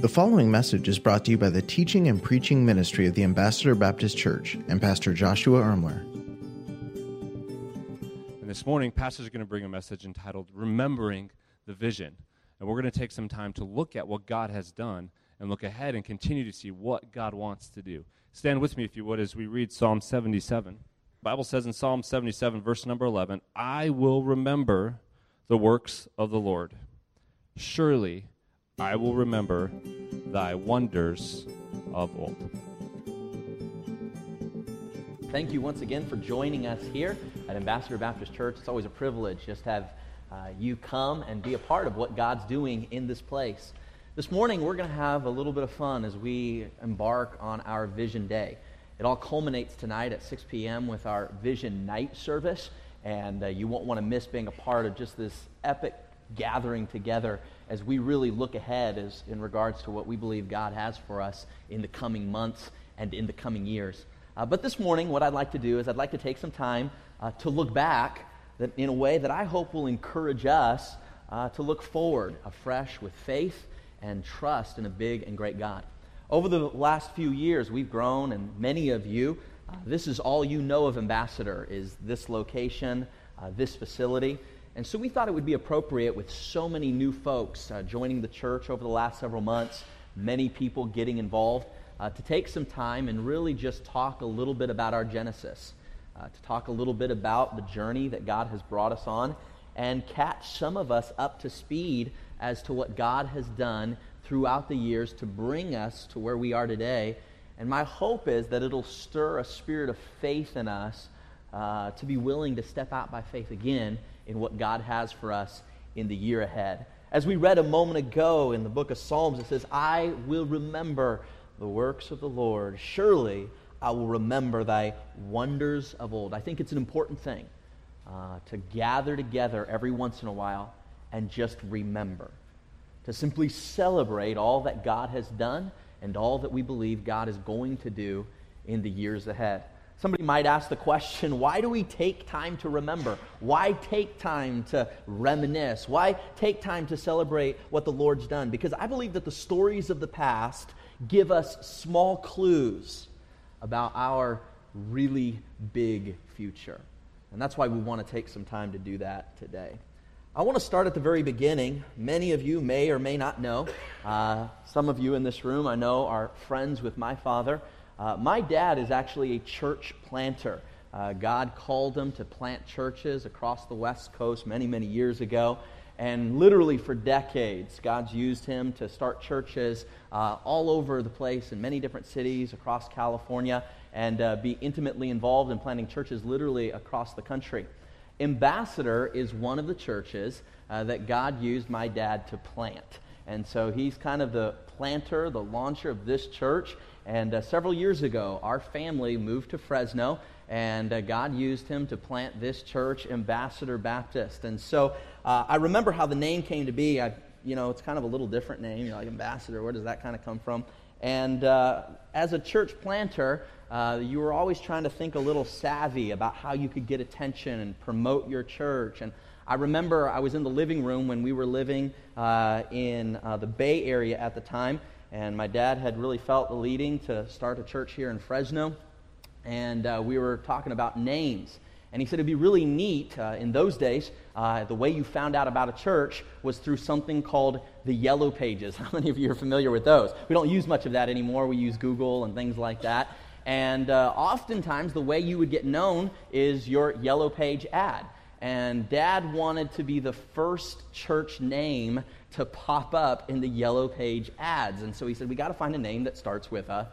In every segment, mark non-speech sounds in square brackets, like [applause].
The following message is brought to you by the teaching and preaching ministry of the Ambassador Baptist Church and Pastor Joshua Ermler. And this morning, Pastor's are going to bring a message entitled Remembering the Vision. And we're going to take some time to look at what God has done and look ahead and continue to see what God wants to do. Stand with me, if you would, as we read Psalm 77. The Bible says in Psalm 77, verse number 11, I will remember the works of the Lord. Surely I will remember thy wonders of old. Thank you once again for joining us here at Ambassador Baptist Church. It's always a privilege just to have uh, you come and be a part of what God's doing in this place. This morning, we're going to have a little bit of fun as we embark on our Vision Day. It all culminates tonight at 6 p.m. with our Vision Night service, and uh, you won't want to miss being a part of just this epic gathering together as we really look ahead as in regards to what we believe God has for us in the coming months and in the coming years. Uh, but this morning, what I'd like to do is I'd like to take some time uh, to look back that, in a way that I hope will encourage us uh, to look forward afresh with faith and trust in a big and great God. Over the last few years, we've grown, and many of you, uh, this is all you know of Ambassador, is this location, uh, this facility. And so we thought it would be appropriate with so many new folks uh, joining the church over the last several months, many people getting involved, uh, to take some time and really just talk a little bit about our Genesis, uh, to talk a little bit about the journey that God has brought us on, and catch some of us up to speed as to what God has done throughout the years to bring us to where we are today. And my hope is that it'll stir a spirit of faith in us uh, to be willing to step out by faith again in what God has for us in the year ahead. As we read a moment ago in the book of Psalms, it says, I will remember the works of the Lord. Surely I will remember thy wonders of old. I think it's an important thing uh, to gather together every once in a while and just remember, to simply celebrate all that God has done and all that we believe God is going to do in the years ahead. Somebody might ask the question why do we take time to remember? Why take time to reminisce? Why take time to celebrate what the Lord's done? Because I believe that the stories of the past give us small clues about our really big future. And that's why we want to take some time to do that today. I want to start at the very beginning. Many of you may or may not know. Uh, some of you in this room I know are friends with my father. Uh, my dad is actually a church planter. Uh, God called him to plant churches across the West Coast many, many years ago. And literally for decades, God's used him to start churches uh, all over the place in many different cities across California and uh, be intimately involved in planting churches literally across the country. Ambassador is one of the churches uh, that God used my dad to plant. And so he's kind of the planter, the launcher of this church. And uh, several years ago, our family moved to Fresno, and uh, God used him to plant this church, Ambassador Baptist. And so uh, I remember how the name came to be. I, you know, it's kind of a little different name, you know, like Ambassador. Where does that kind of come from? And uh, as a church planter, uh, you were always trying to think a little savvy about how you could get attention and promote your church. And I remember I was in the living room when we were living uh, in the Bay Area at the time and my dad had really felt the leading to start a church here in Fresno. And uh, we were talking about names. And he said it'd be really neat uh, in those days. Uh, the way you found out about a church was through something called the Yellow Pages. [laughs] How many of you are familiar with those? We don't use much of that anymore. We use Google and things like that. And uh, oftentimes, the way you would get known is your Yellow Page ad. And dad wanted to be the first church name to pop up in the yellow page ads. And so he said, We got to find a name that starts with a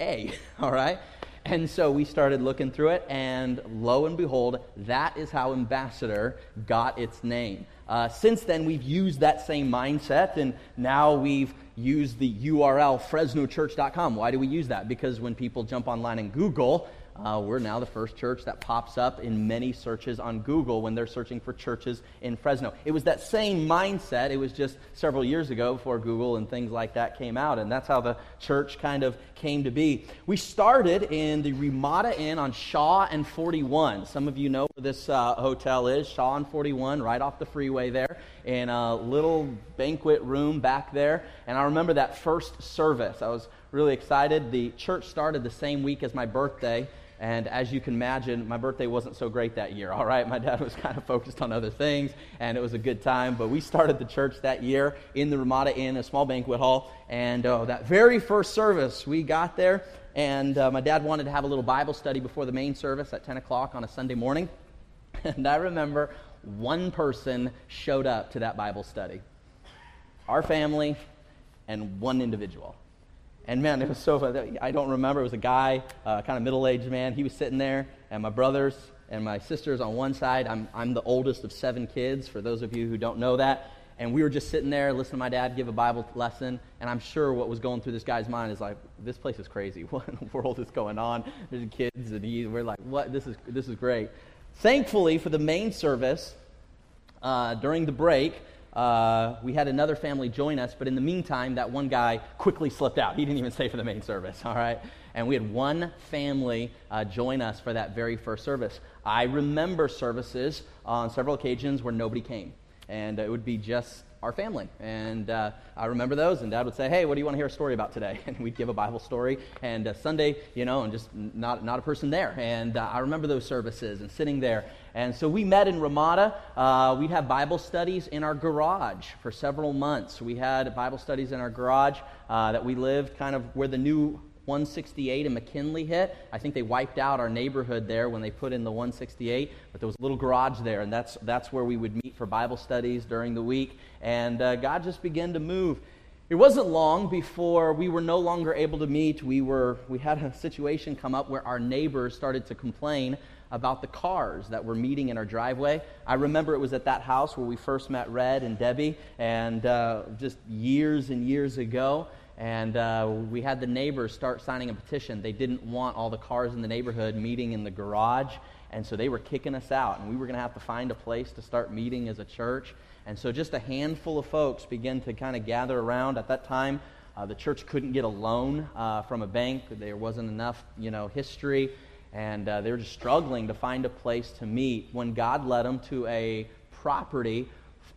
A, [laughs] all right? And so we started looking through it, and lo and behold, that is how Ambassador got its name. Uh, since then, we've used that same mindset, and now we've used the URL fresnochurch.com. Why do we use that? Because when people jump online and Google, uh, we're now the first church that pops up in many searches on Google when they're searching for churches in Fresno. It was that same mindset. It was just several years ago before Google and things like that came out, and that's how the church kind of came to be. We started in the Ramada Inn on Shaw and 41. Some of you know where this uh, hotel is, Shaw and 41, right off the freeway there, in a little banquet room back there. And I remember that first service. I was really excited. The church started the same week as my birthday. And as you can imagine, my birthday wasn't so great that year, all right? My dad was [laughs] kind of focused on other things, and it was a good time. But we started the church that year in the Ramada Inn, a small banquet hall. And uh, that very first service, we got there, and uh, my dad wanted to have a little Bible study before the main service at 10 o'clock on a Sunday morning. [laughs] And I remember one person showed up to that Bible study our family and one individual. And man, it was so. I don't remember. It was a guy, uh, kind of middle aged man. He was sitting there, and my brothers and my sisters on one side. I'm, I'm the oldest of seven kids, for those of you who don't know that. And we were just sitting there listening to my dad give a Bible lesson. And I'm sure what was going through this guy's mind is like, this place is crazy. [laughs] What in the world is going on? There's kids, and he, we're like, what? This is, this is great. Thankfully, for the main service, uh, during the break, uh, we had another family join us, but in the meantime, that one guy quickly slipped out. He didn't even [laughs] stay for the main service, all right? And we had one family uh, join us for that very first service. I remember services on several occasions where nobody came, and it would be just our family. And uh, I remember those, and Dad would say, "Hey, what do you want to hear a story about today?" [laughs] And we'd give a Bible story. And uh, Sunday, you know, and just not not a person there. And uh, I remember those services and sitting there. And so we met in Ramada. Uh, we'd have Bible studies in our garage for several months. We had Bible studies in our garage uh, that we lived kind of where the new 168 in McKinley hit. I think they wiped out our neighborhood there when they put in the 168, but there was a little garage there, and that's, that's where we would meet for Bible studies during the week. And uh, God just began to move. It wasn't long before we were no longer able to meet. We, were, we had a situation come up where our neighbors started to complain about the cars that were meeting in our driveway. I remember it was at that house where we first met Red and Debbie, and uh, just years and years ago. And uh, we had the neighbors start signing a petition. They didn't want all the cars in the neighborhood meeting in the garage. And so they were kicking us out. And we were going to have to find a place to start meeting as a church. And so just a handful of folks began to kind of gather around. At that time, uh, the church couldn't get a loan uh, from a bank. There wasn't enough, you know, history. And uh, they were just struggling to find a place to meet when God led them to a property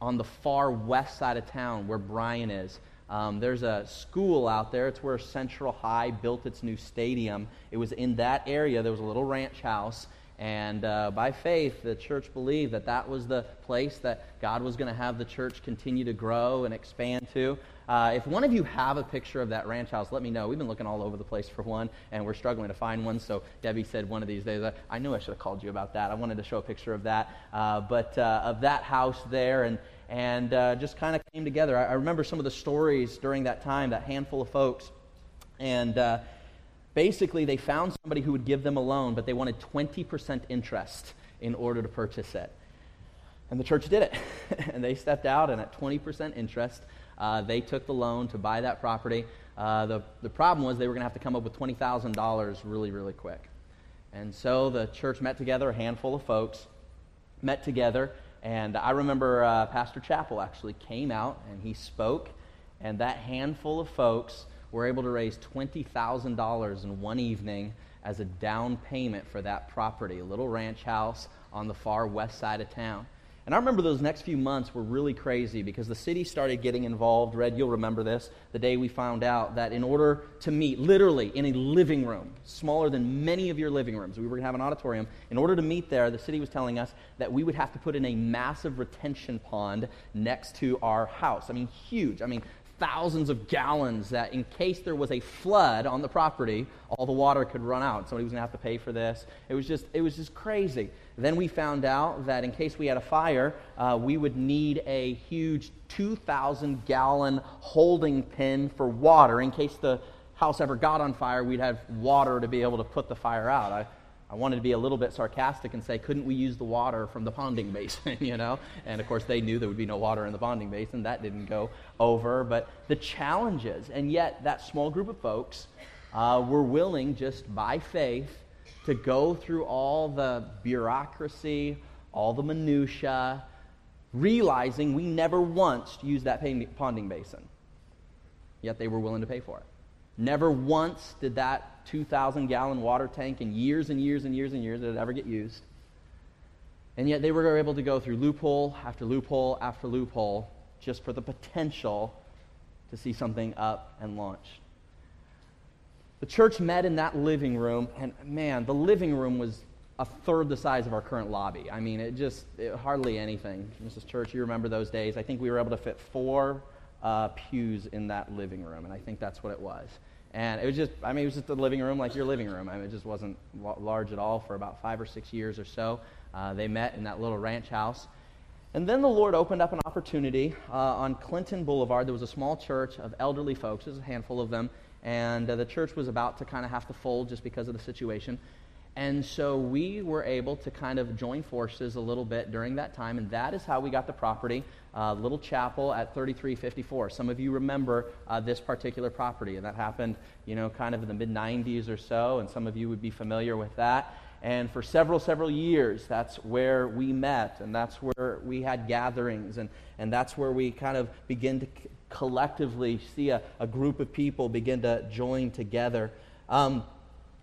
on the far west side of town where Brian is. Um, there's a school out there. It's where Central High built its new stadium. It was in that area. There was a little ranch house. And uh, by faith, the church believed that that was the place that God was going to have the church continue to grow and expand to. Uh, if one of you have a picture of that ranch house, let me know. We've been looking all over the place for one, and we're struggling to find one. So Debbie said one of these days, I knew I should have called you about that. I wanted to show a picture of that, uh, but uh, of that house there, and and uh, just kind of came together. I, I, remember some of the stories during that time, that handful of folks, and uh, basically they found somebody who would give them a loan, but they wanted 20% interest in order to purchase it. And the church did it. [laughs] and they stepped out, and at 20% interest, uh, they took the loan to buy that property. Uh, the, the problem was they were going to have to come up with $20,000 really, really quick. And so the church met together, a handful of folks met together, and I remember uh, Pastor Chappell actually came out and he spoke, and that handful of folks were able to raise $20,000 in one evening as a down payment for that property, a little ranch house on the far west side of town. And I remember those next few months were really crazy because the city started getting involved. Red, you'll remember this, the day we found out that in order to meet, literally in a living room, smaller than many of your living rooms, we were going to have an auditorium. In order to meet there, the city was telling us that we would have to put in a massive retention pond next to our house. I mean, huge. I mean, thousands of gallons that in case there was a flood on the property, all the water could run out. Somebody was going to have to pay for this. It was just, it was just crazy. Then we found out that in case we had a fire, uh, we would need a huge 2,000 gallon holding pen for water. In case the house ever got on fire, we'd have water to be able to put the fire out. I, I wanted to be a little bit sarcastic and say, couldn't we use the water from the ponding [laughs] basin, you know? And of course, they knew there would be no water in the ponding basin. That didn't go over. But the challenges, and yet that small group of folks uh, were willing, just by faith, to go through all the bureaucracy, all the minutiae, realizing we never once used that ponding basin. Yet they were willing to pay for it. Never once did that 2,000 gallon water tank in years and years and years and years did it ever get used. And yet they were able to go through loophole after loophole after loophole just for the potential to see something up and launch. The church met in that living room, and man, the living room was a third the size of our current lobby. I mean, it just it, hardly anything. Mrs. Church, you remember those days. I think we were able to fit four uh, pews in that living room, and I think that's what it was. And it was just, I mean, it was just the living room like your living room. I mean, it just wasn't large at all for about five or six years or so. Uh, they met in that little ranch house. And then the Lord opened up an opportunity uh, on Clinton Boulevard. There was a small church of elderly folks, there's a handful of them, and uh, the church was about to kind of have to fold just because of the situation. And so we were able to kind of join forces a little bit during that time, and that is how we got the property, uh, Little Chapel at 3354. Some of you remember uh, this particular property, and that happened, you know, kind of in the mid 90s or so, and some of you would be familiar with that. And for several, several years, that's where we met, and that's where we had gatherings, and, and that's where we kind of begin to c- collectively see a, a group of people begin to join together. Um,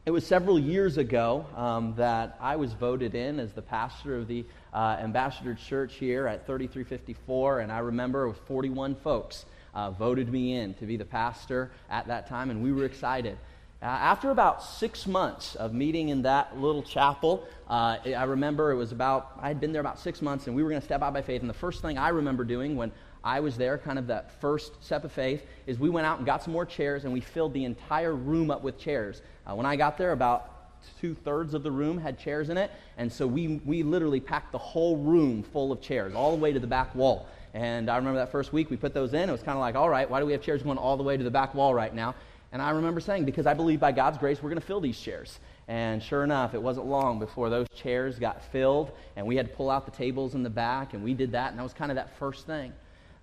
it was several years ago um, that I was voted in as the pastor of the uh, Ambassador Church here at 3354, and I remember it 41 folks uh, voted me in to be the pastor at that time, and we were excited. Uh, after about six months of meeting in that little chapel, uh, I remember it was about, I had been there about six months, and we were going to step out by faith. And the first thing I remember doing when I was there, kind of that first step of faith, is we went out and got some more chairs and we filled the entire room up with chairs. Uh, when I got there, about two thirds of the room had chairs in it, and so we, we literally packed the whole room full of chairs, all the way to the back wall. And I remember that first week we put those in. It was kind of like, all right, why do we have chairs going all the way to the back wall right now? And I remember saying, because I believe by God's grace we're going to fill these chairs. And sure enough, it wasn't long before those chairs got filled, and we had to pull out the tables in the back, and we did that, and that was kind of that first thing.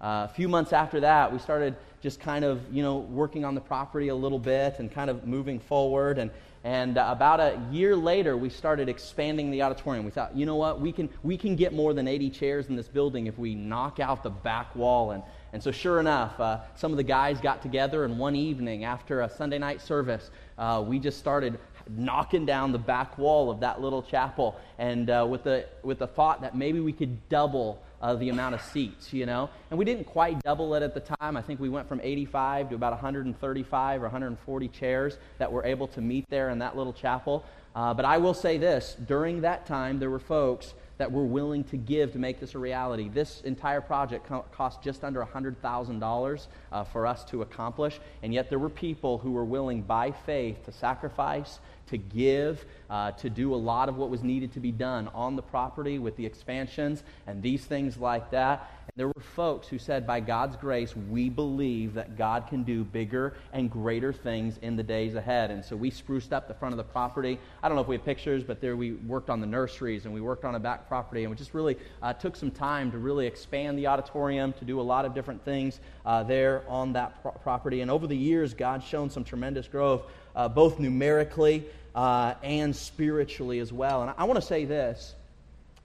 Uh, a few months after that, we started just kind of, you know, working on the property a little bit and kind of moving forward. And, and uh, about a year later, we started expanding the auditorium. We thought, you know what, we can, we can get more than 80 chairs in this building if we knock out the back wall. And, and so, sure enough, uh, some of the guys got together, and one evening after a Sunday night service, uh, we just started knocking down the back wall of that little chapel and uh, with, the, with the thought that maybe we could double uh, the amount of seats, you know. And we didn't quite double it at the time. I think we went from 85 to about 135 or 140 chairs that were able to meet there in that little chapel. Uh, but I will say this during that time, there were folks that were willing to give to make this a reality. This entire project co- cost just under $100,000 uh, for us to accomplish, and yet there were people who were willing by faith to sacrifice, to give, uh, to do a lot of what was needed to be done on the property with the expansions and these things like that. There were folks who said, by God's grace, we believe that God can do bigger and greater things in the days ahead. And so we spruced up the front of the property. I don't know if we have pictures, but there we worked on the nurseries and we worked on a back property. And we just really uh, took some time to really expand the auditorium, to do a lot of different things uh, there on that pro- property. And over the years, God's shown some tremendous growth uh, both numerically uh, and spiritually as well. And I, I want to say this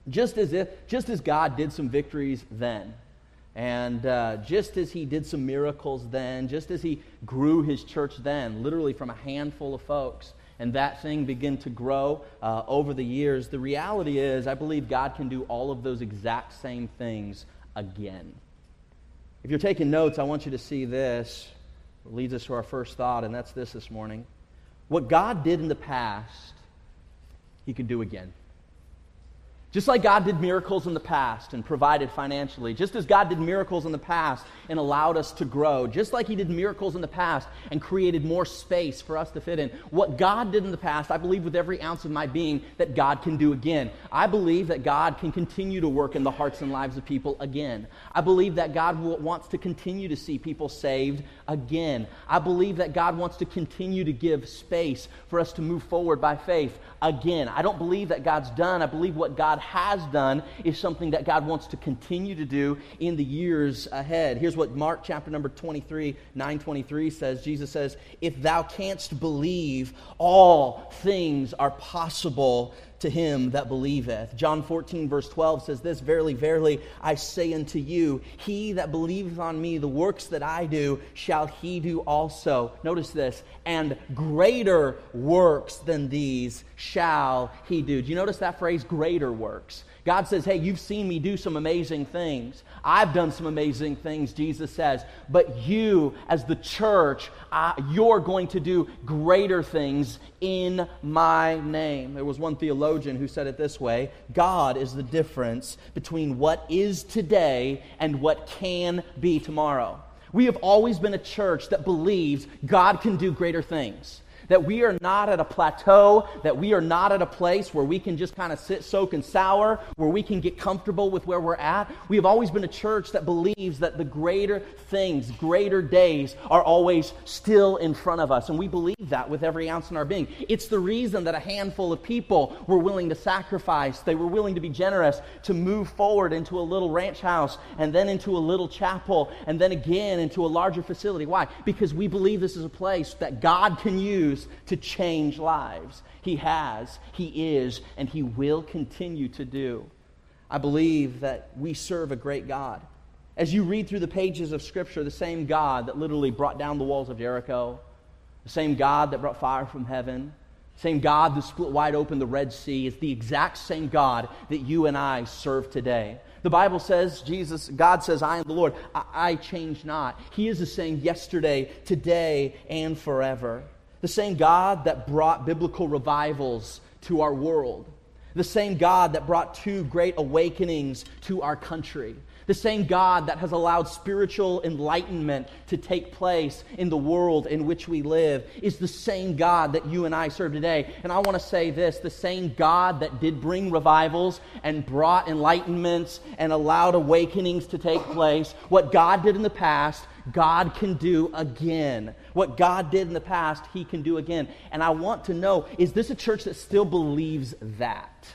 just as, if, just as God did some victories then, and uh, just as he did some miracles then, just as he grew his church then, literally from a handful of folks, and that thing began to grow uh, over the years, the reality is, I believe God can do all of those exact same things again. If you're taking notes, I want you to see this. It leads us to our first thought, and that's this this morning. What God did in the past, He can do again. Just like God did miracles in the past and provided financially, just as God did miracles in the past and allowed us to grow, just like He did miracles in the past and created more space for us to fit in, what God did in the past, I believe with every ounce of my being that God can do again. I believe that God can continue to work in the hearts and lives of people again. I believe that God wants to continue to see people saved again. I believe that God wants to continue to give space for us to move forward by faith again. I don't believe that God's done. I believe what God has done is something that God wants to continue to do in the years ahead. Here's what Mark chapter number 23, 923 says. Jesus says, If thou canst believe, all things are possible to him that believeth. John 14, verse 12 says this Verily, verily, I say unto you, he that believeth on me, the works that I do, shall he do also. Notice this, and greater works than these shall he do. Do you notice that phrase, greater works? God says, Hey, you've seen me do some amazing things. I've done some amazing things, Jesus says. But you, as the church, you're going to do greater things in my name. There was one theologian who said it this way God is the difference between what is today and what can be tomorrow. We have always been a church that believes God can do greater things that we are not at a plateau, that we are not at a place where we can just kind of sit, soak, and sour, where we can get comfortable with where we're at. We have always been a church that believes that the greater things, greater days are always still in front of us. And we believe that with every ounce in our being. It's the reason that a handful of people were willing to sacrifice, they were willing to be generous to move forward into a little ranch house and then into a little chapel and then again into a larger facility. Why? Because we believe this is a place that God can use to change lives. He has, He is, and He will continue to do. I believe that we serve a great God. As you read through the pages of Scripture, the same God that literally brought down the walls of Jericho, the same God that brought fire from heaven, same God that split wide open the Red Sea is the exact same God that you and I serve today. The Bible says, Jesus, God says, I am the Lord. I, I change not. He is the same yesterday, today, and forever the same God that brought biblical revivals to our world, the same God that brought two great awakenings to our country, the same God that has allowed spiritual enlightenment to take place in the world in which we live is the same God that you and I serve today. And I want to say this the same God that did bring revivals and brought enlightenments and allowed awakenings to take place, what God did in the past, God can do again. What God did in the past, He can do again. And I want to know is this a church that still believes that?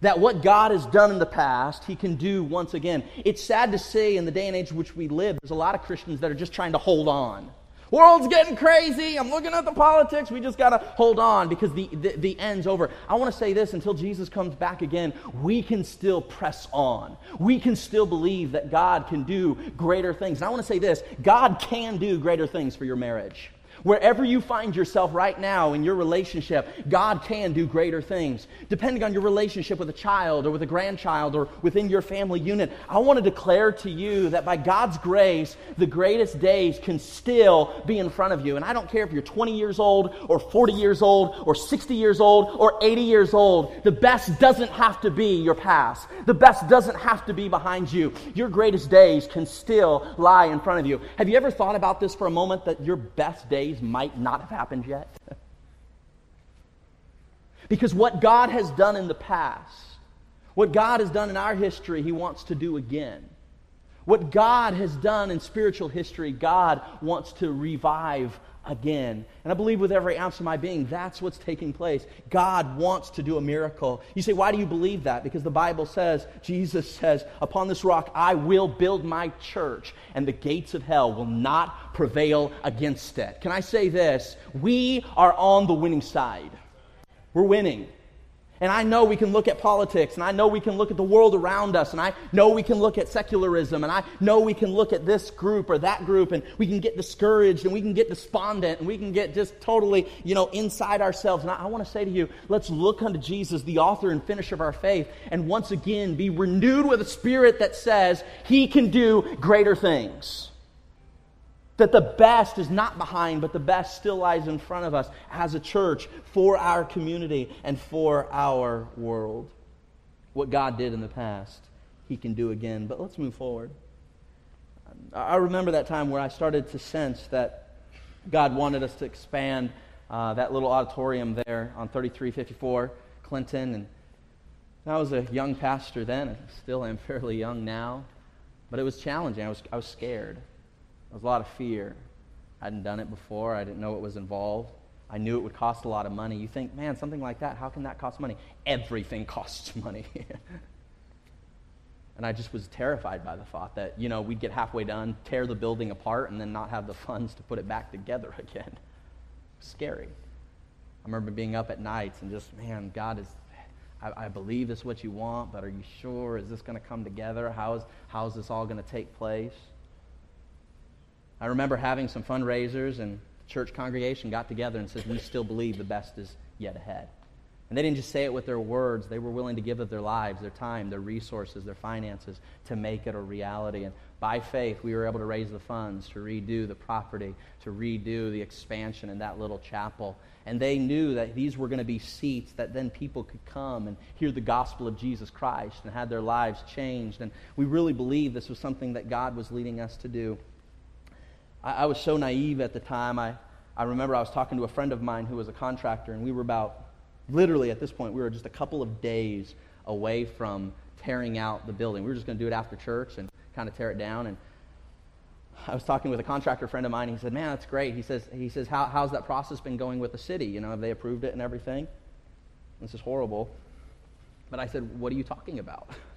That what God has done in the past, He can do once again. It's sad to say in the day and age in which we live, there's a lot of Christians that are just trying to hold on. World's getting crazy. I'm looking at the politics. We just got to hold on because the, the, the, end's over. I want to say this until Jesus comes back again, we can still press on. We can still believe that God can do greater things. And I want to say this God can do greater things for your marriage. Wherever you find yourself right now in your relationship, God can do greater things. Depending on your relationship with a child or with a grandchild or within your family unit, I want to declare to you that by God's grace, the greatest days can still be in front of you. And I don't care if you're 20 years old or 40 years old or 60 years old or 80 years old. The best doesn't have to be your past. The best doesn't have to be behind you. Your greatest days can still lie in front of you. Have you ever thought about this for a moment that your best days days might not have happened yet. [laughs] because what God has done in the past, what God has done in our history, He wants to do again. What God has done in spiritual history, God wants to revive again. And I believe with every ounce of my being, that's what's taking place. God wants to do a miracle. You say, why do you believe that? Because the Bible says, Jesus says, Upon this rock I will build my church, and the gates of hell will not prevail against it. Can I say this? We are on the winning side. We're winning. And I know we can look at politics, and I know we can look at the world around us, and I know we can look at secularism, and I know we can look at this group or that group, and we can get discouraged, and we can get despondent, and we can get just totally, you know, inside ourselves. And I, I want to say to you, let's look unto Jesus, the author and finisher of our faith, and once again be renewed with a spirit that says he can do greater things. That the best is not behind, but the best still lies in front of us as a church for our community and for our world. What God did in the past, He can do again. But let's move forward. I remember that time where I started to sense that God wanted us to expand uh, that little auditorium there on 3354 Clinton. And I was a young pastor then, and still am fairly young now. But it was challenging. I was, I was scared. There was a lot of fear. I hadn't done it before. I didn't know what was involved. I knew it would cost a lot of money. You think, man, something like that, how can that cost money? Everything [laughs] costs money. and I just was terrified by the thought that, you know, we'd get halfway done, tear the building apart, and then not have the [laughs] funds to put it back together again. Scary. I remember being up at nights and just, man, God is, I, I believe this is what you want, but are you sure? Is this going to come together? How is, how is this all going to take place? I remember having some fundraisers, and the church congregation got together and said, We still believe the best is yet ahead. And they didn't just say it with their words, they were willing to give of their lives, their time, their resources, their finances to make it a reality. And by faith, we were able to raise the funds to redo the property, to redo the expansion in that little chapel. And they knew that these were going to be seats that then people could come and hear the gospel of Jesus Christ and had their lives changed. And we really believed this was something that God was leading us to do. I, I was so naive at the time. I, I remember I was talking to a friend of mine who was a contractor, and we were about literally at this point, we were just a couple of days away from tearing out the building. We were just going to do it after church and kind of tear it down. And I was talking with a contractor friend of mine. And he said, "Man, that's great." He says, "He says, How, how's that process been going with the city? You know, have they approved it and everything?" This is horrible. But I said, "What are you talking about?" [laughs]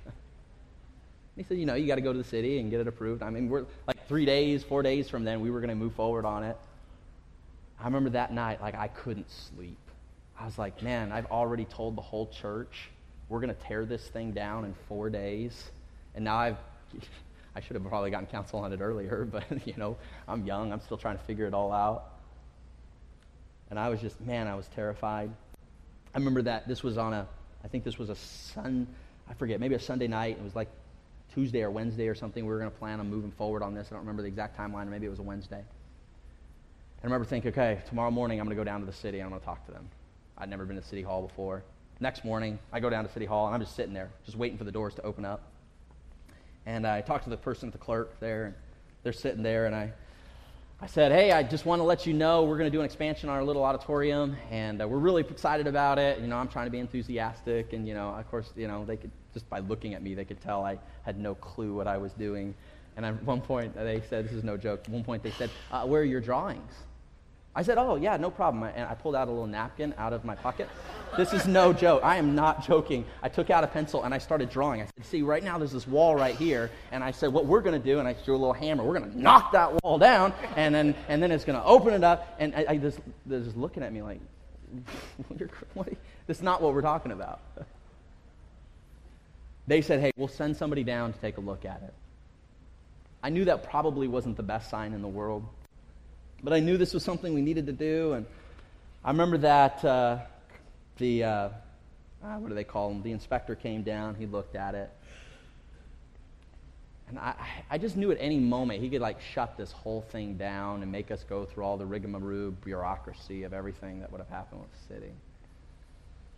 he said, "You know, you got to go to the city and get it approved." I mean, we're like three days, four days from then, we were going to move forward on it. I remember that night, like I couldn't sleep. I was like, man, I've already told the whole church we're going to tear this thing down in four days. And now I've, [laughs] I should have probably gotten counsel on it earlier, [laughs] but, you know, I'm young. I'm still trying to figure it all out. And I was just, man, I was terrified. I remember that this was on a, I think this was a Sun, I forget, maybe a Sunday night. It was like Tuesday or Wednesday or something. We were going to plan on moving forward on this. I don't remember the exact timeline. Maybe it was a Wednesday. And I remember thinking, okay, tomorrow morning I'm going to go down to the city and I'm going to talk to them. I'd never been to City Hall before. Next morning, I go down to City Hall and I'm just sitting there, just waiting for the doors to open up. And I talked to the person at the clerk there, and they're sitting there, and I, I said, Hey, I just want to let you know we're going to do an expansion on our little auditorium, and uh, we're really excited about it. You know, I'm trying to be enthusiastic, and, you know, of course, you know, they could, just by looking at me, they could tell I had no clue what I was doing. And at one point, they said, This is no joke. At one point, they said, uh, Where are your drawings? I said, Oh, yeah, no problem. And I pulled out a little napkin out of my pocket. This is no joke. I am not joking. I took out a pencil and I started drawing. I said, See, right now there's this wall right here. And I said, What we're going to do, and I threw a little hammer, we're going to knock that wall down, and then, and then it's going to open it up. And I, I just, they're just looking at me like, [laughs] This is not what we're talking about. They said, Hey, we'll send somebody down to take a look at it. I knew that probably wasn't the best sign in the world. But I knew this was something we needed to do. And I remember that uh, the, uh, ah, what do they call him? The inspector came down, he looked at it. And I, I just knew at any moment he could like shut this whole thing down and make us go through all the rigmarole bureaucracy of everything that would have happened with the city.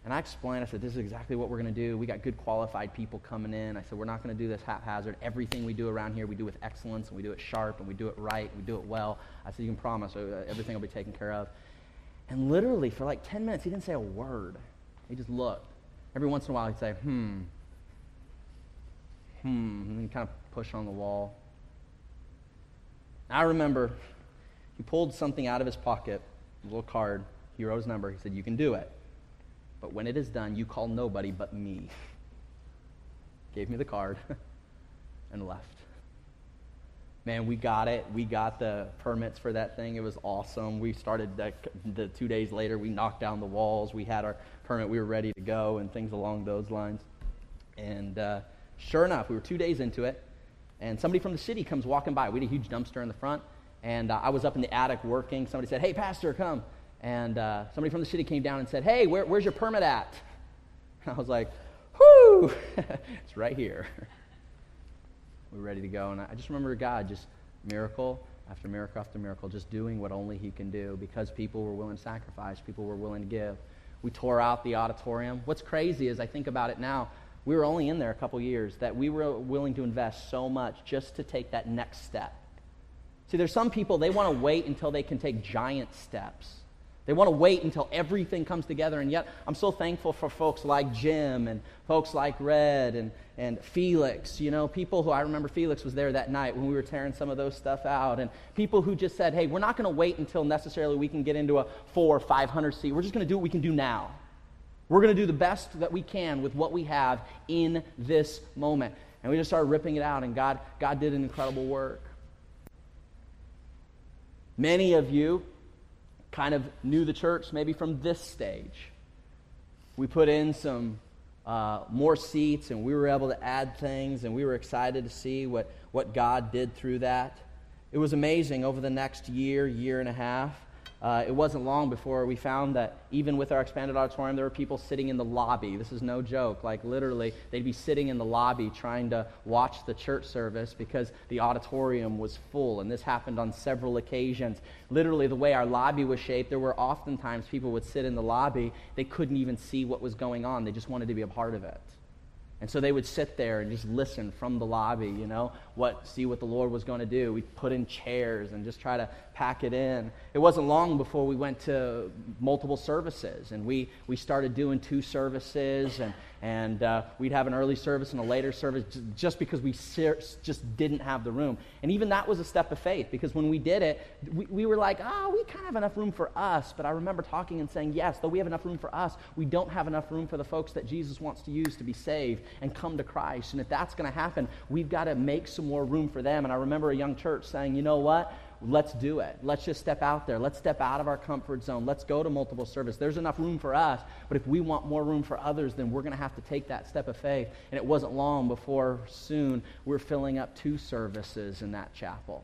And I explained, I said, this is exactly what we're going to do. We got good qualified people coming in. I said, we're not going to do this haphazard. Everything we do around here, we do with excellence, and we do it sharp, and we do it right, we do it well. I said, you can promise uh, everything will be taken care of. And literally, for like 10 minutes, he didn't say a word. He just looked. Every once in a while, he'd say, hmm, hmm, and then kind of push on the wall. I remember he pulled something out of his pocket, a little card. He wrote his number. He said, you can do it. But when it is done, you call nobody but me. Gave me the card [laughs] and left. Man, we got it. We got the permits for that thing. It was awesome. We started the, the two days later. We knocked down the walls. We had our permit. We were ready to go and things along those lines. And uh, sure enough, we were two days into it, and somebody from the city comes walking by. We had a huge dumpster in the front, and uh, I was up in the attic working. Somebody said, "Hey, pastor, come." And uh, somebody from the city came down and said, Hey, where, where's your permit at? And [laughs] I was like, Whoo, [laughs] it's right here. [laughs] We're ready to go. And I just remember God just miracle after miracle after miracle, just doing what only He can do because people were willing to sacrifice, people were willing to give. We tore out the auditorium. What's crazy is I think about it now, we were only in there a couple years, that we were willing to invest so much just to take that next step. See, there's some people, they want to wait until they can take giant steps They want to wait until everything comes together. And yet, I'm so thankful for folks like Jim and folks like Red and, and Felix. You know, people who I remember Felix was there that night when we were tearing some of those stuff out. And people who just said, hey, we're not going to wait until necessarily we can get into a four or 500 seat. We're just going to do what we can do now. We're going to do the best that we can with what we have in this moment. And we just started ripping it out, and God, God did an incredible work. Many of you kind of knew the church maybe from this stage. We put in some uh, more seats and we were able to add things and we were excited to see what, what God did through that. It was amazing over the next year, year and a half. Uh, it wasn't long before we found that even with our expanded auditorium, there were people sitting in the lobby. This is no joke. Like, literally, they'd be sitting in the lobby trying to watch the church service because the auditorium was full. And this happened on several occasions. Literally, the way our lobby was shaped, there were oftentimes people would sit in the lobby. They couldn't even see what was going on, they just wanted to be a part of it. And so they would sit there and just listen from the lobby, you know, what see what the Lord was going to do. We put in chairs and just try to pack it in. It wasn't long before we went to multiple services, and we, we started doing two services, and, and uh, we'd have an early service and a later service just because we ser- just didn't have the room. And even that was a step of faith because when we did it, we, we were like, oh, we kind of have enough room for us. But I remember talking and saying, yes, though we have enough room for us, we don't have enough room for the folks that Jesus wants to use to be saved and come to Christ. And if that's going to happen, we've got to make some more room for them. And I remember a young church saying, you know what? Let's do it. Let's just step out there. Let's step out of our comfort zone. Let's go to multiple service. There's enough room for us, but if we want more room for others, then we're going to have to take that step of faith. And it wasn't long before soon we're filling up two services in that chapel.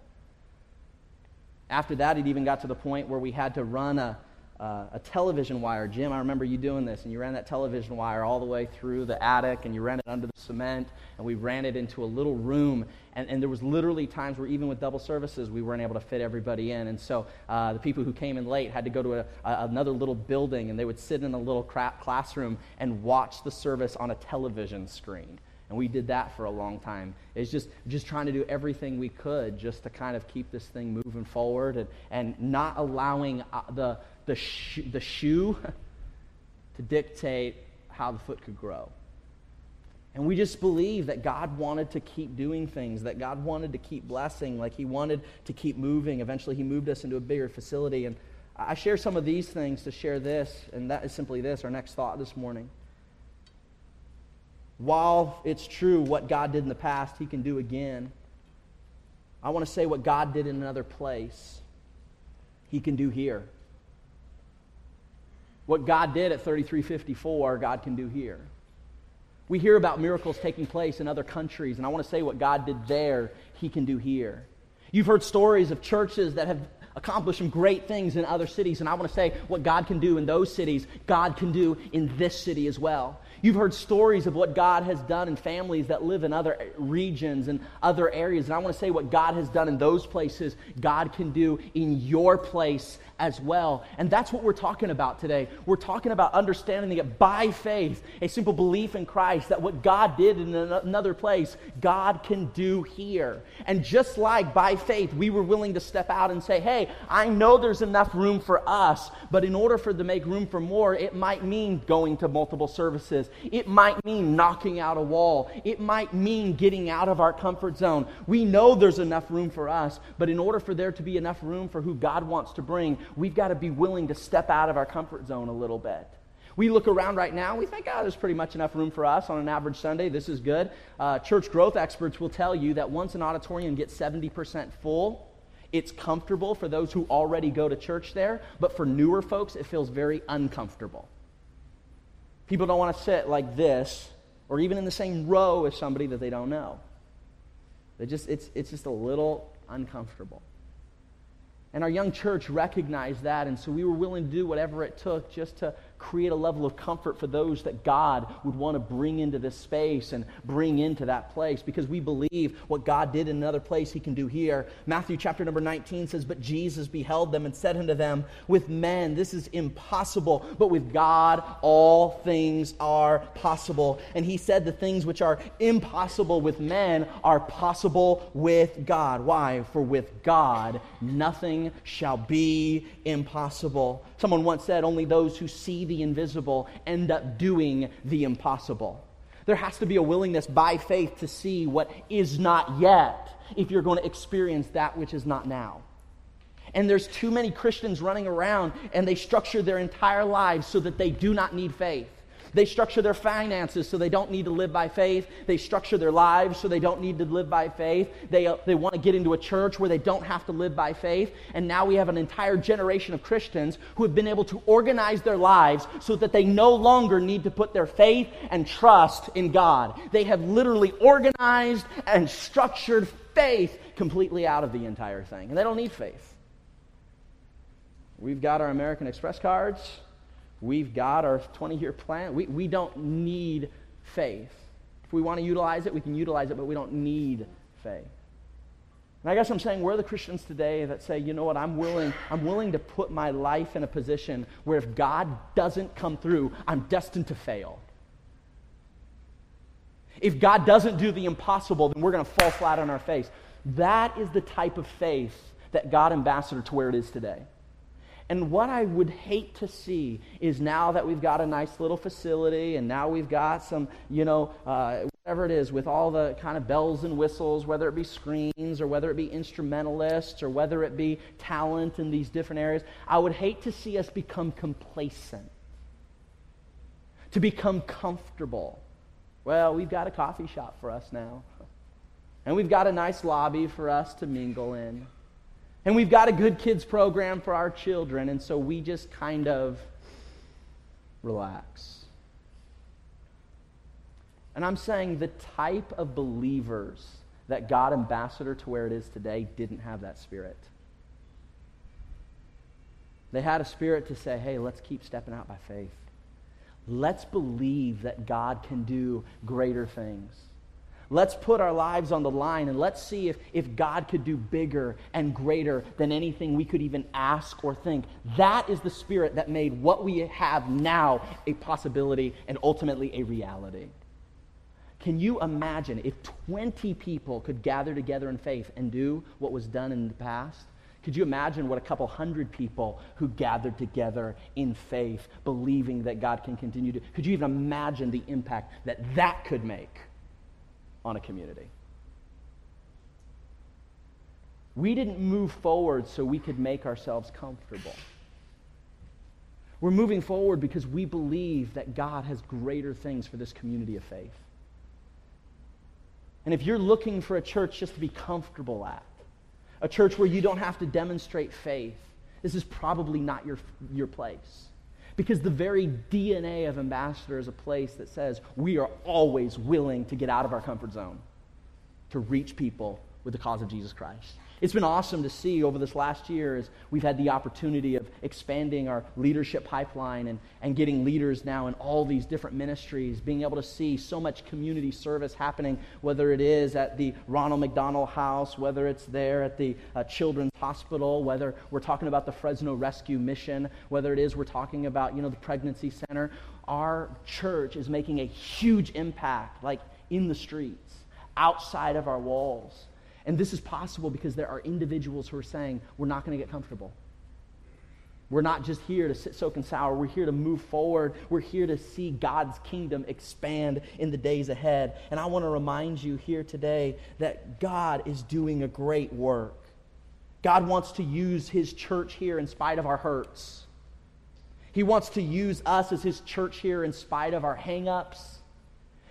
After that, it even got to the point where we had to run a uh, a television wire. Jim, I remember you doing this, and you ran that television wire all the way through the attic, and you ran it under the cement, and we ran it into a little room. And, and there was literally times where even with double services, we weren't able to fit everybody in. And so uh, the people who came in late had to go to a, a, another little building, and they would sit in a little classroom and watch the service on a television screen. And we did that for a long time. It's just, just trying to do everything we could just to kind of keep this thing moving forward and, and not allowing uh, the, the, sh- the shoe [laughs] to dictate how the foot could grow. And we just believe that God wanted to keep doing things, that God wanted to keep blessing, like He wanted to keep moving. Eventually, He moved us into a bigger facility. And I share some of these things to share this, and that is simply this our next thought this morning. While it's true what God did in the past, He can do again. I want to say what God did in another place, He can do here. What God did at 3354, God can do here. We hear about miracles taking place in other countries, and I want to say what God did there, He can do here. You've heard stories of churches that have accomplished some great things in other cities, and I want to say what God can do in those cities, God can do in this city as well. You've heard stories of what God has done in families that live in other regions and other areas. And I want to say what God has done in those places, God can do in your place as well. And that's what we're talking about today. We're talking about understanding that by faith, a simple belief in Christ that what God did in another place, God can do here. And just like by faith, we were willing to step out and say, hey, I know there's enough room for us, but in order for to make room for more, it might mean going to multiple services. It might mean knocking out a wall. It might mean getting out of our comfort zone. We know there's enough room for us, but in order for there to be enough room for who God wants to bring, we've got to be willing to step out of our comfort zone a little bit. We look around right now, we think, oh, there's pretty much enough room for us on an average Sunday. This is good. Uh, church growth experts will tell you that once an auditorium gets 70% full, it's comfortable for those who already go to church there, but for newer folks, it feels very uncomfortable. People don't want to sit like this or even in the same row as somebody that they don't know. They just, it's, it's just a little uncomfortable. And our young church recognized that, and so we were willing to do whatever it took just to, create a level of comfort for those that God would want to bring into this space and bring into that place because we believe what God did in another place, He can do here. Matthew chapter number 19 says, But Jesus beheld them and said unto them, With men this is impossible, but with God all things are possible. And He said, The things which are impossible with men are possible with God. Why? For with God nothing shall be impossible. Someone once said, Only those who see the invisible end up doing the impossible. There has to be a willingness by faith to see what is not yet if you're going to experience that which is not now. And there's too many Christians running around and they structure their entire lives so that they do not need faith. They structure their finances so they don't need to live by faith. They structure their lives so they don't need to live by faith. They, uh, they want to get into a church where they don't have to live by faith. And now we have an entire generation of Christians who have been able to organize their lives so that they no longer need to put their faith and trust in God. They have literally organized and structured faith completely out of the entire thing. And they don't need faith. We've got our American Express cards. We've got our 20 year plan. We, we don't need faith. If we want to utilize it, we can utilize it, but we don't need faith. And I guess I'm saying we're the Christians today that say, you know what, I'm willing, I'm willing to put my life in a position where if God doesn't come through, I'm destined to fail. If God doesn't do the impossible, then we're going to fall flat on our face. That is the type of faith that God ambassador to where it is today. And what I would hate to see is now that we've got a nice little facility and now we've got some, you know, uh, whatever it is, with all the kind of bells and whistles, whether it be screens or whether it be instrumentalists or whether it be talent in these different areas, I would hate to see us become complacent, to become comfortable. Well, we've got a coffee shop for us now, and we've got a nice lobby for us to mingle in. And we've got a good kids program for our children, and so we just kind of relax. And I'm saying the type of believers that God ambassador to where it is today didn't have that spirit. They had a spirit to say, hey, let's keep stepping out by faith. Let's believe that God can do greater things. Let's put our lives on the line and let's see if, if God could do bigger and greater than anything we could even ask or think. That is the spirit that made what we have now a possibility and ultimately a reality. Can you imagine if 20 people could gather together in faith and do what was done in the past? Could you imagine what a couple hundred people who gathered together in faith, believing that God can continue to? Could you even imagine the impact that that could make? On a community. We didn't move forward so we could make ourselves comfortable. We're moving forward because we believe that God has greater things for this community of faith. And if you're looking for a church just to be comfortable at, a church where you don't have to demonstrate faith, this is probably not your, your place. Because the very DNA of Ambassador is a place that says we are always willing to get out of our comfort zone to reach people with the cause of Jesus Christ. It's been awesome to see over this last year as we've had the opportunity of expanding our leadership pipeline and, and getting leaders now in all these different ministries, being able to see so much community service happening, whether it is at the Ronald McDonald House, whether it's there at the uh, Children's Hospital, whether we're talking about the Fresno Rescue Mission, whether it is we're talking about, you know, the Pregnancy Center. Our church is making a huge impact, like in the streets, outside of our walls. And this is possible because there are individuals who are saying, we're not going to get comfortable. We're not just here to sit, soak, and sour. We're here to move forward. We're here to see God's kingdom expand in the days ahead. And I want to remind you here today that God is doing a great work. God wants to use his church here in spite of our hurts. He wants to use us as his church here in spite of our hangups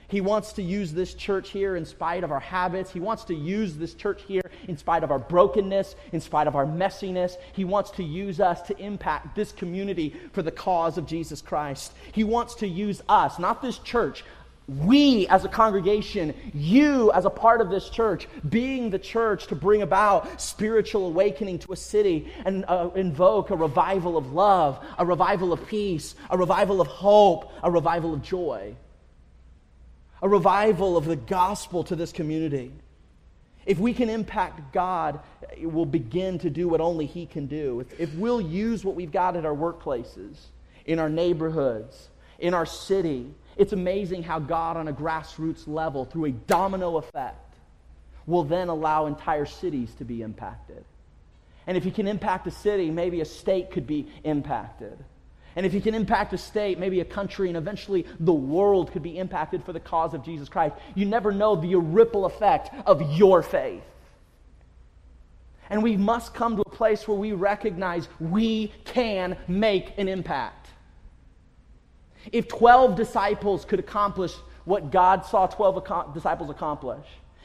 he wants to use this church here in spite of our habits. He wants to use this church here in spite of our brokenness, in spite of our messiness. He wants to use us to impact this community for the cause of Jesus Christ. He wants to use us, not this church, we as a congregation, you as a part of this church, being the church to bring about spiritual awakening to a city and uh, invoke a revival of love, a revival of peace, a revival of hope, a revival of joy, a revival of the gospel to this community. If we can impact God, we'll begin to do what only He can do. If, if we'll use what we've got at our workplaces, in our neighborhoods, in our city, it's amazing how God, on a grassroots level, through a domino effect, will then allow entire cities to be impacted. And if He can impact a city, maybe a state could be impacted. And if He can impact a state, maybe a country, and eventually the world could be impacted for the cause of Jesus Christ. You never know the ripple effect of your faith. And we must come to a place where we recognize we can make an impact. If 12 disciples could accomplish what God saw 12 disciples accomplish,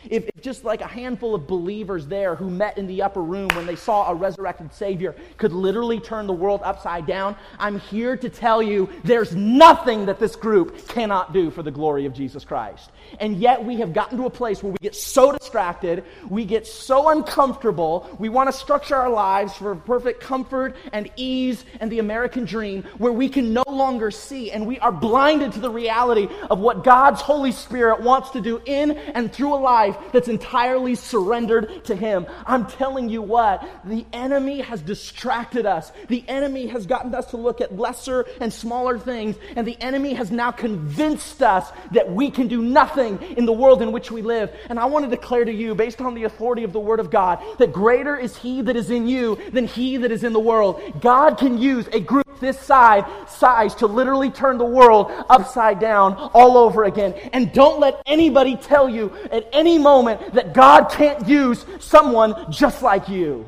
if, if, just like a handful of believers there who met in the upper room when they saw a resurrected Savior could literally turn the world upside down, I'm here to tell you there's nothing that this group cannot do for the glory of Jesus Christ. And yet we have gotten to a place where we get so distracted, we get so uncomfortable, we want to structure our lives for perfect comfort and ease and the American dream where we can no longer see and we are blinded to the reality of what God's Holy Spirit wants to do in and through a life that's entirely surrendered to Him. I'm telling you what, the enemy has distracted us. The enemy has gotten us to look at lesser and smaller things, and the enemy has now convinced us that we can do nothing in the world in which we live. And I want to declare to you, based on the authority of the Word of God, that greater is He that is in you than He that is in the world. God can use a group this size, size to literally turn the world upside down all over again. And don't let anybody tell you at any moment that God can't use someone just like you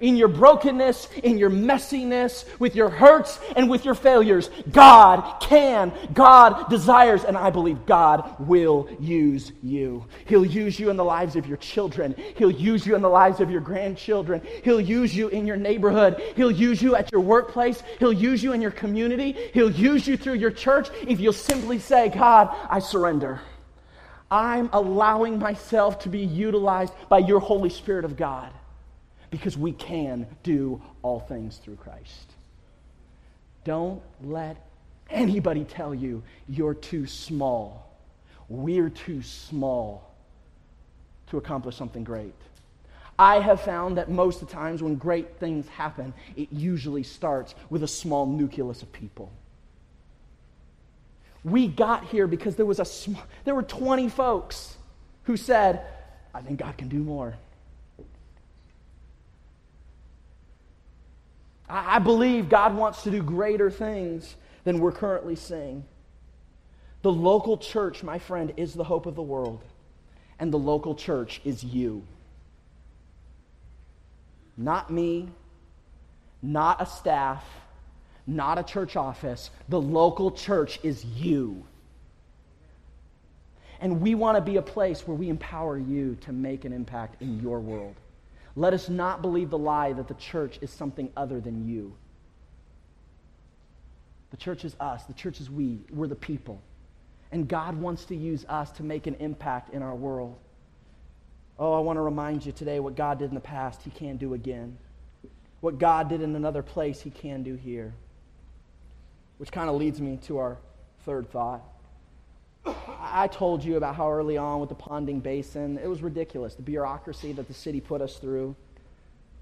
in your brokenness, in your messiness, with your hurts, and with your failures. God can, God desires, and I believe God will use you. He'll use you in the lives of your children. He'll use you in the lives of your grandchildren. He'll use you in your neighborhood. He'll use you at your workplace. He'll use you in your community. He'll use you through your church if you'll simply say, God, I surrender. I'm allowing myself to be utilized by your Holy Spirit of God because we can do all things through Christ. Don't let anybody tell you you're too small. We're too small to accomplish something great. I have found that most of the times when great things happen, it usually starts with a small nucleus of people. We got here because there was a sm- there were 20 folks who said, "I think God can do more." I, I believe God wants to do greater things than we're currently seeing. The local church, my friend, is the hope of the world, and the local church is you. Not me, not a staff, not a church office. The local church is you. And we want to be a place where we empower you to make an impact in your world. Let us not believe the lie that the church is something other than you. The church is us, the church is we, we're the people. And God wants to use us to make an impact in our world. Oh, I want to remind you today what God did in the past, He can do again. What God did in another place, He can do here. Which kind of leads me to our third thought. I told you about how early on with the ponding basin, it was ridiculous. The bureaucracy that the city put us through,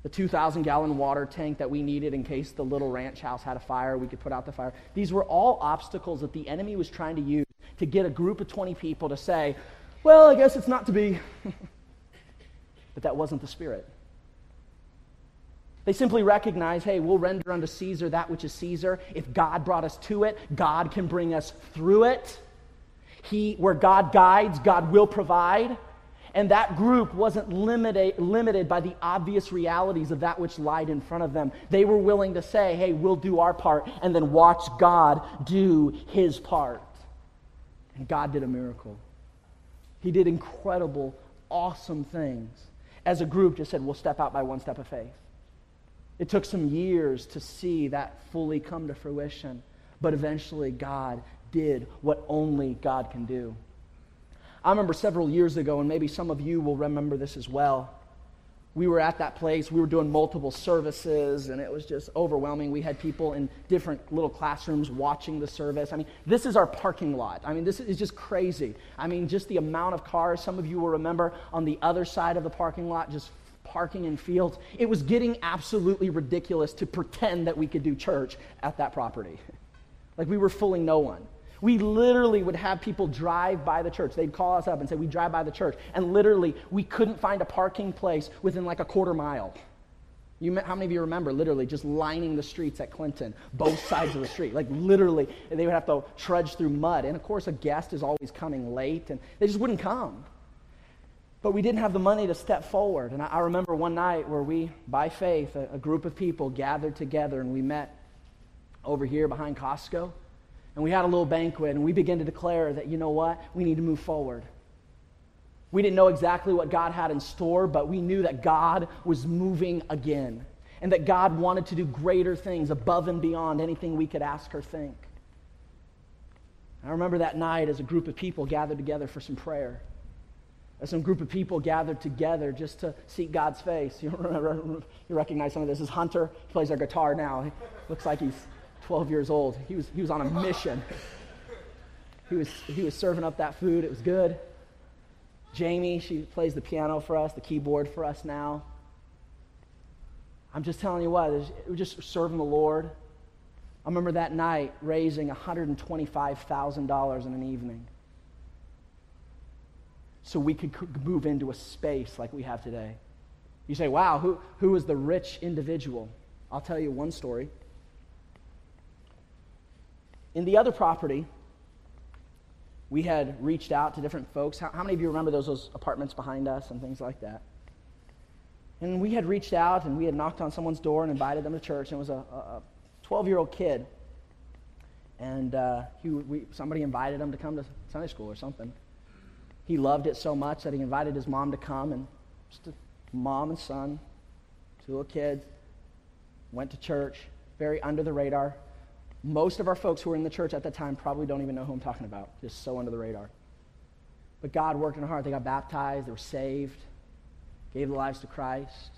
the 2,000 gallon water tank that we needed in case the little ranch house had a fire, we could put out the fire. These were all obstacles that the enemy was trying to use to get a group of 20 people to say, well, I guess it's not to be. [laughs] but that wasn't the spirit. They simply recognize, hey, we'll render unto Caesar that which is Caesar. If God brought us to it, God can bring us through it. He, where God guides, God will provide. And that group wasn't limited, limited by the obvious realities of that which lied in front of them. They were willing to say, hey, we'll do our part, and then watch God do his part. And God did a miracle. He did incredible, awesome things. As a group, just said, we'll step out by one step of faith. It took some years to see that fully come to fruition, but eventually God did what only God can do. I remember several years ago, and maybe some of you will remember this as well. We were at that place, we were doing multiple services, and it was just overwhelming. We had people in different little classrooms watching the service. I mean, this is our parking lot. I mean, this is just crazy. I mean, just the amount of cars, some of you will remember on the other side of the parking lot, just parking in fields. It was getting absolutely ridiculous to pretend that we could do church at that property. [laughs] like we were fooling no one. We literally would have people drive by the church. They'd call us up and say, We drive by the church. And literally, we couldn't find a parking place within like a quarter mile. You, how many of you remember literally just lining the streets at Clinton, both sides of the street? Like literally, they would have to trudge through mud. And of course, a guest is always coming late, and they just wouldn't come. But we didn't have the money to step forward. And I, I remember one night where we, by faith, a, a group of people gathered together and we met over here behind Costco. And we had a little banquet, and we began to declare that, you know what, we need to move forward. We didn't know exactly what God had in store, but we knew that God was moving again, and that God wanted to do greater things above and beyond anything we could ask or think. I remember that night as a group of people gathered together for some prayer. As some group of people gathered together just to seek God's face. [laughs] You, remember, you recognize some of this. This is Hunter. He plays our guitar now. He looks like he's 12 years old. He was, he was on a mission. He was, he was serving up that food. It was good. Jamie, she plays the piano for us, the keyboard for us now. I'm just telling you what, we're just serving the Lord. I remember that night raising $125,000 in an evening so we could move into a space like we have today. You say, wow, who, who is the rich individual? I'll tell you one story. In the other property, we had reached out to different folks. How, how, many of you remember those, those apartments behind us and things like that? And we had reached out and we had knocked on someone's door and invited them to church. And it was a 12 year old kid. And uh, he, we, somebody invited him to come to Sunday school or something. He loved it so much that he invited his mom to come. And just a mom and son, two little kids, went to church, very under the radar. Most of our folks who were in the church at that time probably don't even know who I'm talking about, just so under the radar. But God worked in their heart. They got baptized, they were saved, gave their lives to Christ.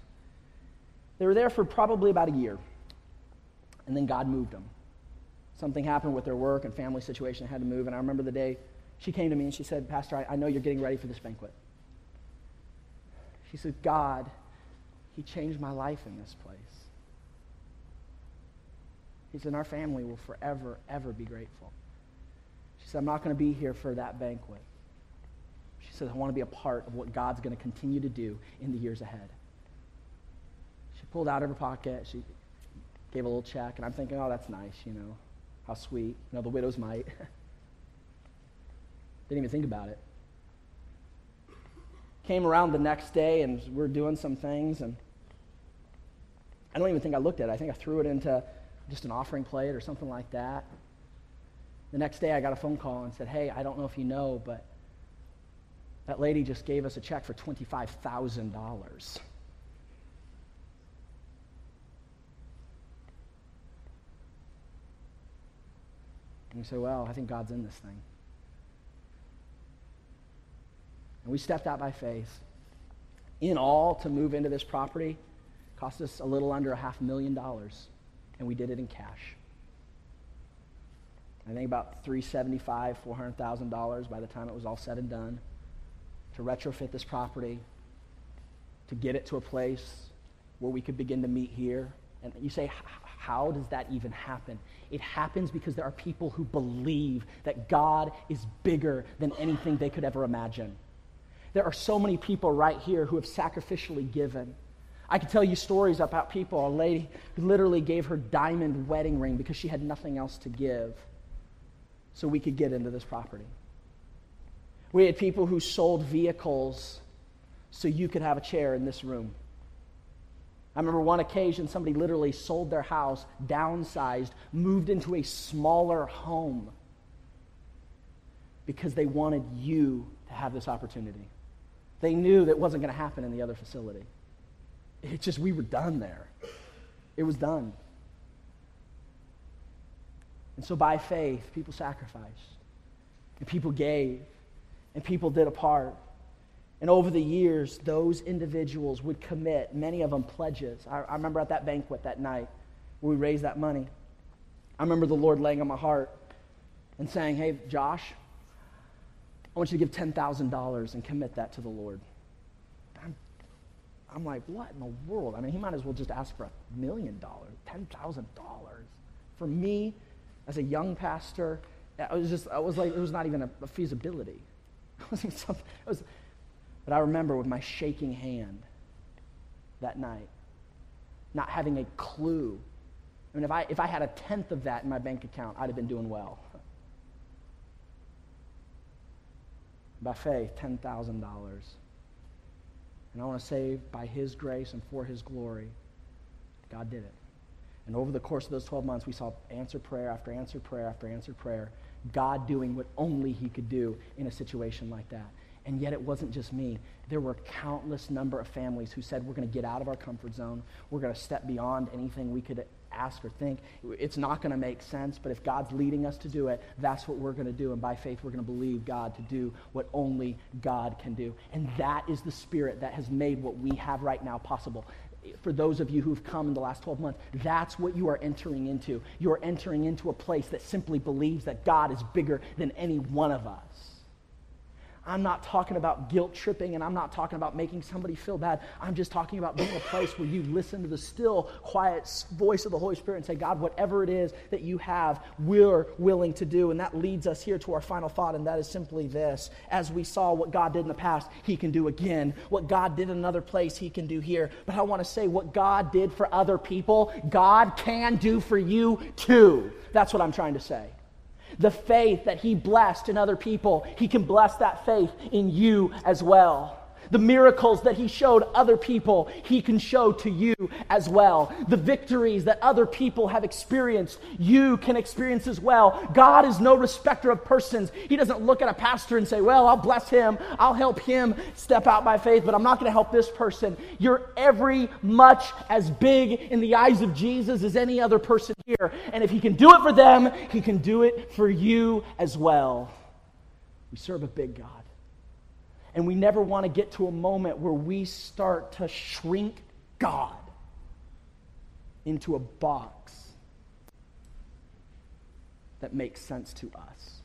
They were there for probably about a year. And then God moved them. Something happened with their work and family situation. They had to move. And I remember the day she came to me and she said, Pastor, I, I know you're getting ready for this banquet. She said, God, He changed my life in this place. He said, Our family will forever, ever be grateful. She said, I'm not going to be here for that banquet. She said, I want to be a part of what God's going to continue to do in the years ahead. She pulled out of her pocket. She gave a little check, and I'm thinking, oh, that's nice, you know. How sweet. You know, the widow's mite. [laughs] Didn't even think about it. Came around the next day, and we're doing some things, and I don't even think I looked at it. I think I threw it into just an offering plate or something like that. The next day, I got a phone call and said, Hey, I don't know if you know, but that lady just gave us a check for $25,000. And we say, Well, I think God's in this thing. And we stepped out by faith. In all, to move into this property cost us a little under a half million dollars and we did it in cash. I think about 375, $400,000 by the time it was all said and done to retrofit this property, to get it to a place where we could begin to meet here. And you say, how does that even happen? It happens because there are people who believe that God is bigger than anything they could ever imagine. There are so many people right here who have sacrificially given. I can tell you stories about people. A lady who literally gave her diamond wedding ring because she had nothing else to give so we could get into this property. We had people who sold vehicles so you could have a chair in this room. I remember one occasion somebody literally sold their house, downsized, moved into a smaller home because they wanted you to have this opportunity. They knew that wasn't going to happen in the other facility. It's just we were done there. It was done. And so by faith, people sacrificed, and people gave, and people did a part. And over the years, those individuals would commit, many of them pledges. I, I remember at that banquet that night where we raised that money. I remember the Lord laying on my heart and saying, Hey, Josh, I want you to give $10,000 and commit that to the Lord. I'm, I'm like, what in the world? I mean, he might as well just ask for a million dollars, $10,000. For me, as a young pastor, it was just, I was like, it was not even a, a feasibility. [laughs] It wasn't something, it was, but I remember with my shaking hand that night, not having a clue. I mean, if I, if I had a tenth of that in my bank account, I'd have been doing well. By faith, $10,000. And I want to say, by His grace and for His glory, God did it. And over the course of those 12 months, we saw answer prayer after answer prayer after answer prayer, God doing what only He could do in a situation like that. And yet it wasn't just me. There were countless number of families who said, we're going to get out of our comfort zone. We're going to step beyond anything we could ask or think. It's not going to make sense, but if God's leading us to do it, that's what we're going to do. And by faith, we're going to believe God to do what only God can do. And that is the spirit that has made what we have right now possible for those of you who've come in the last 12 months, that's what you are entering into. You're entering into a place that simply believes that God is bigger than any one of us. I'm not talking about guilt tripping and I'm not talking about making somebody feel bad. I'm just talking about being a place where you listen to the still, quiet voice of the Holy Spirit and say, God, whatever it is that you have, we're willing to do. And that leads us here to our final thought, and that is simply this. As we saw what God did in the past, He can do again. What God did in another place, He can do here. But I want to say what God did for other people, God can do for you too. That's what I'm trying to say. The faith that He blessed in other people, He can bless that faith in you as well. The miracles that he showed other people, he can show to you as well. The victories that other people have experienced, you can experience as well. God is no respecter of persons. He doesn't look at a pastor and say, Well, I'll bless him, I'll help him step out by faith, but I'm not going to help this person. You're every much as big in the eyes of Jesus as any other person here. And if he can do it for them, he can do it for you as well. We serve a big God. And we never want to get to a moment where we start to shrink God into a box that makes sense to us.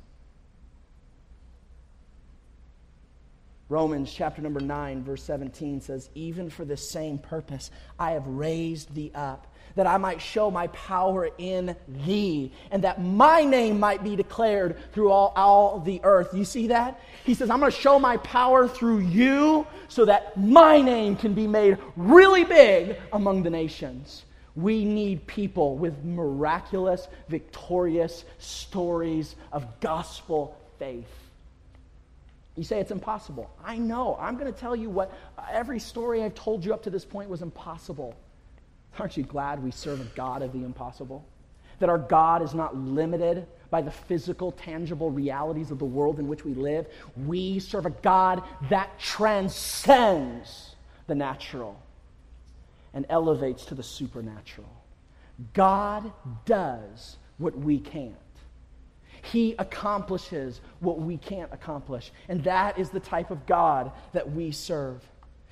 Romans chapter number 9, verse 17 says, Even for the same purpose I have raised thee up that I might show my power in thee, and that my name might be declared through all, all the earth. You see that? He says, I'm going to show my power through you so that my name can be made really big among the nations. We need people with miraculous, victorious stories of gospel faith. You say it's impossible. I know. I'm going to tell you what every story I've told you up to this point was impossible. Aren't you glad we serve a God of the impossible? That our God is not limited by the physical, tangible realities of the world in which we live. We serve a God that transcends the natural and elevates to the supernatural. God does what we can't. He accomplishes what we can't accomplish. And that is the type of God that we serve.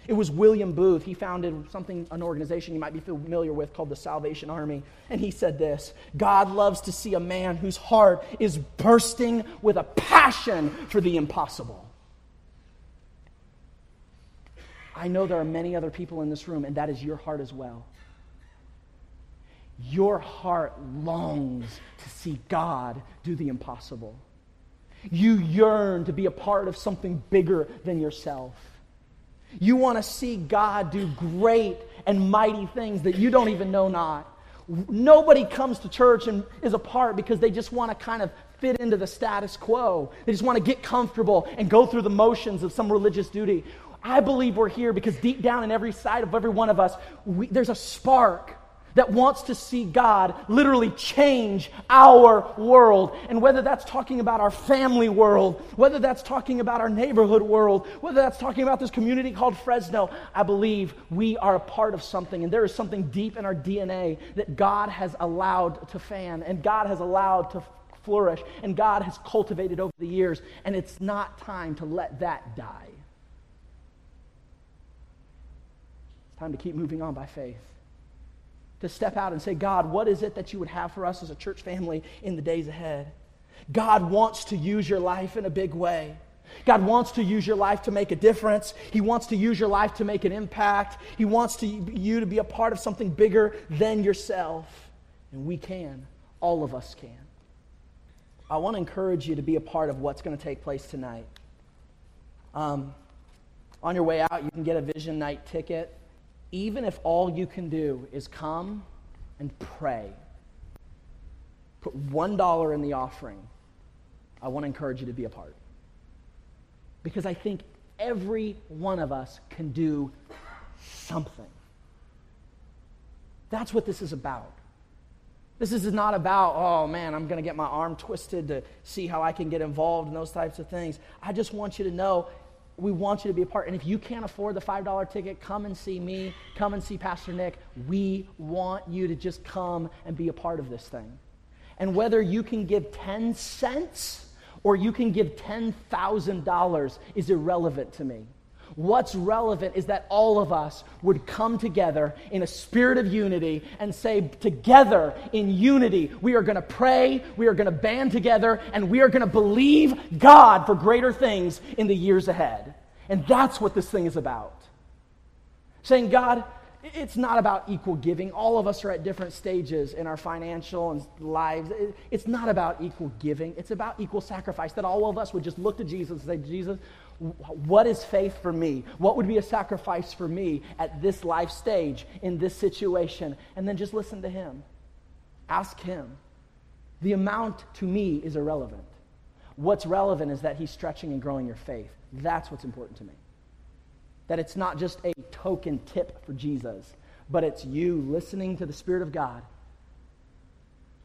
It was William Booth. He founded something, an organization you might be familiar with called the Salvation Army. And he said this God loves to see a man whose heart is bursting with a passion for the impossible. I know there are many other people in this room, and that is your heart as well. Your heart longs to see God do the impossible. You yearn to be a part of something bigger than yourself. You want to see God do great and mighty things that you don't even know not. Nobody comes to church and is a part because they just want to kind of fit into the status quo. They just want to get comfortable and go through the motions of some religious duty. I believe we're here because deep down in every side of every one of us, we, there's a spark that wants to see God literally change our world. And whether that's talking about our family world, whether that's talking about our neighborhood world, whether that's talking about this community called Fresno, I believe we are a part of something. And there is something deep in our DNA that God has allowed to fan and God has allowed to flourish and God has cultivated over the years. And it's not time to let that die. It's time to keep moving on by faith to step out and say, God, what is it that you would have for us as a church family in the days ahead? God wants to use your life in a big way. God wants to use your life to make a difference. He wants to use your life to make an impact. He wants to, you to be a part of something bigger than yourself. And we can. All of us can. I want to encourage you to be a part of what's going to take place tonight. Um, on your way out, you can get a Vision Night ticket even if all you can do is come and pray, put $1 in the offering, I want to encourage you to be a part. Because I think every one of us can do something. That's what this is about. This is not about, oh man, I'm going to get my arm twisted to see how I can get involved in those types of things. I just want you to know we want you to be a part. And if you can't afford the $5 ticket, come and see me, come and see Pastor Nick. We want you to just come and be a part of this thing. And whether you can give 10 cents or you can give $10,000 is irrelevant to me. What's relevant is that all of us would come together in a spirit of unity and say, together in unity, we are going to pray, we are going to band together, and we are going to believe God for greater things in the years ahead. And that's what this thing is about. Saying, God, it's not about equal giving. All of us are at different stages in our financial and lives. It's not about equal giving. It's about equal sacrifice. That all of us would just look to Jesus and say, Jesus, what is faith for me? What would be a sacrifice for me at this life stage, in this situation? And then just listen to Him. Ask Him. The amount to me is irrelevant. What's relevant is that He's stretching and growing your faith. That's what's important to me. That it's not just a token tip for Jesus, but it's you listening to the Spirit of God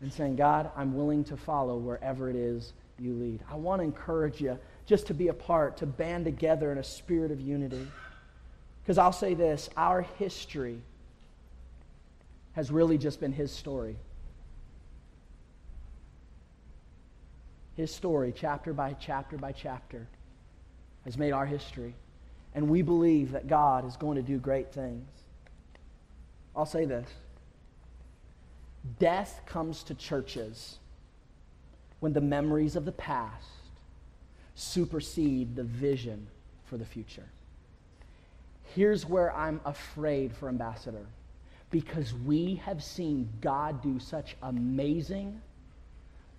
and saying, God, I'm willing to follow wherever it is you lead. I want to encourage you just to be a part, to band together in a spirit of unity. Because I'll say this our history has really just been his story. His story, chapter by chapter by chapter, has made our history. And we believe that God is going to do great things. I'll say this death comes to churches when the memories of the past supersede the vision for the future. Here's where I'm afraid for Ambassador because we have seen God do such amazing,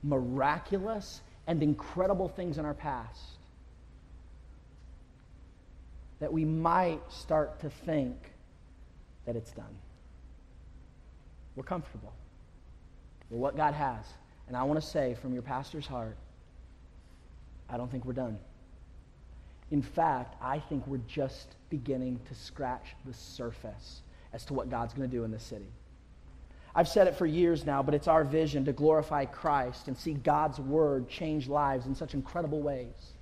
miraculous, and incredible things in our past that we might start to think that it's done. We're comfortable with what God has. And I want to say from your pastor's heart, I don't think we're done. In fact, I think we're just beginning to scratch the surface as to what God's going to do in this city. I've said it for years now, but it's our vision to glorify Christ and see God's word change lives in such incredible ways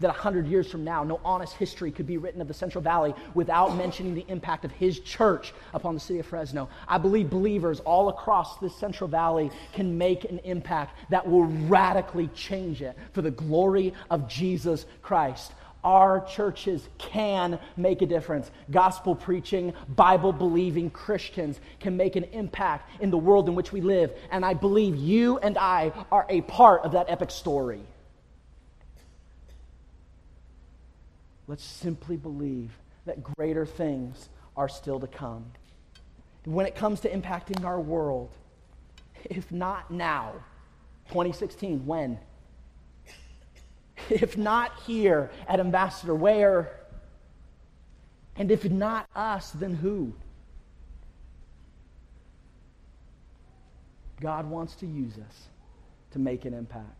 that 100 years from now, no honest history could be written of the Central Valley without mentioning the impact of his church upon the city of Fresno. I believe believers all across this Central Valley can make an impact that will radically change it for the glory of Jesus Christ. Our churches can make a difference. Gospel preaching, Bible believing Christians can make an impact in the world in which we live. And I believe you and I are a part of that epic story. Let's simply believe that greater things are still to come. When it comes to impacting our world, if not now, 2016, when? If not here at Ambassador, where? And if not us, then who? God wants to use us to make an impact.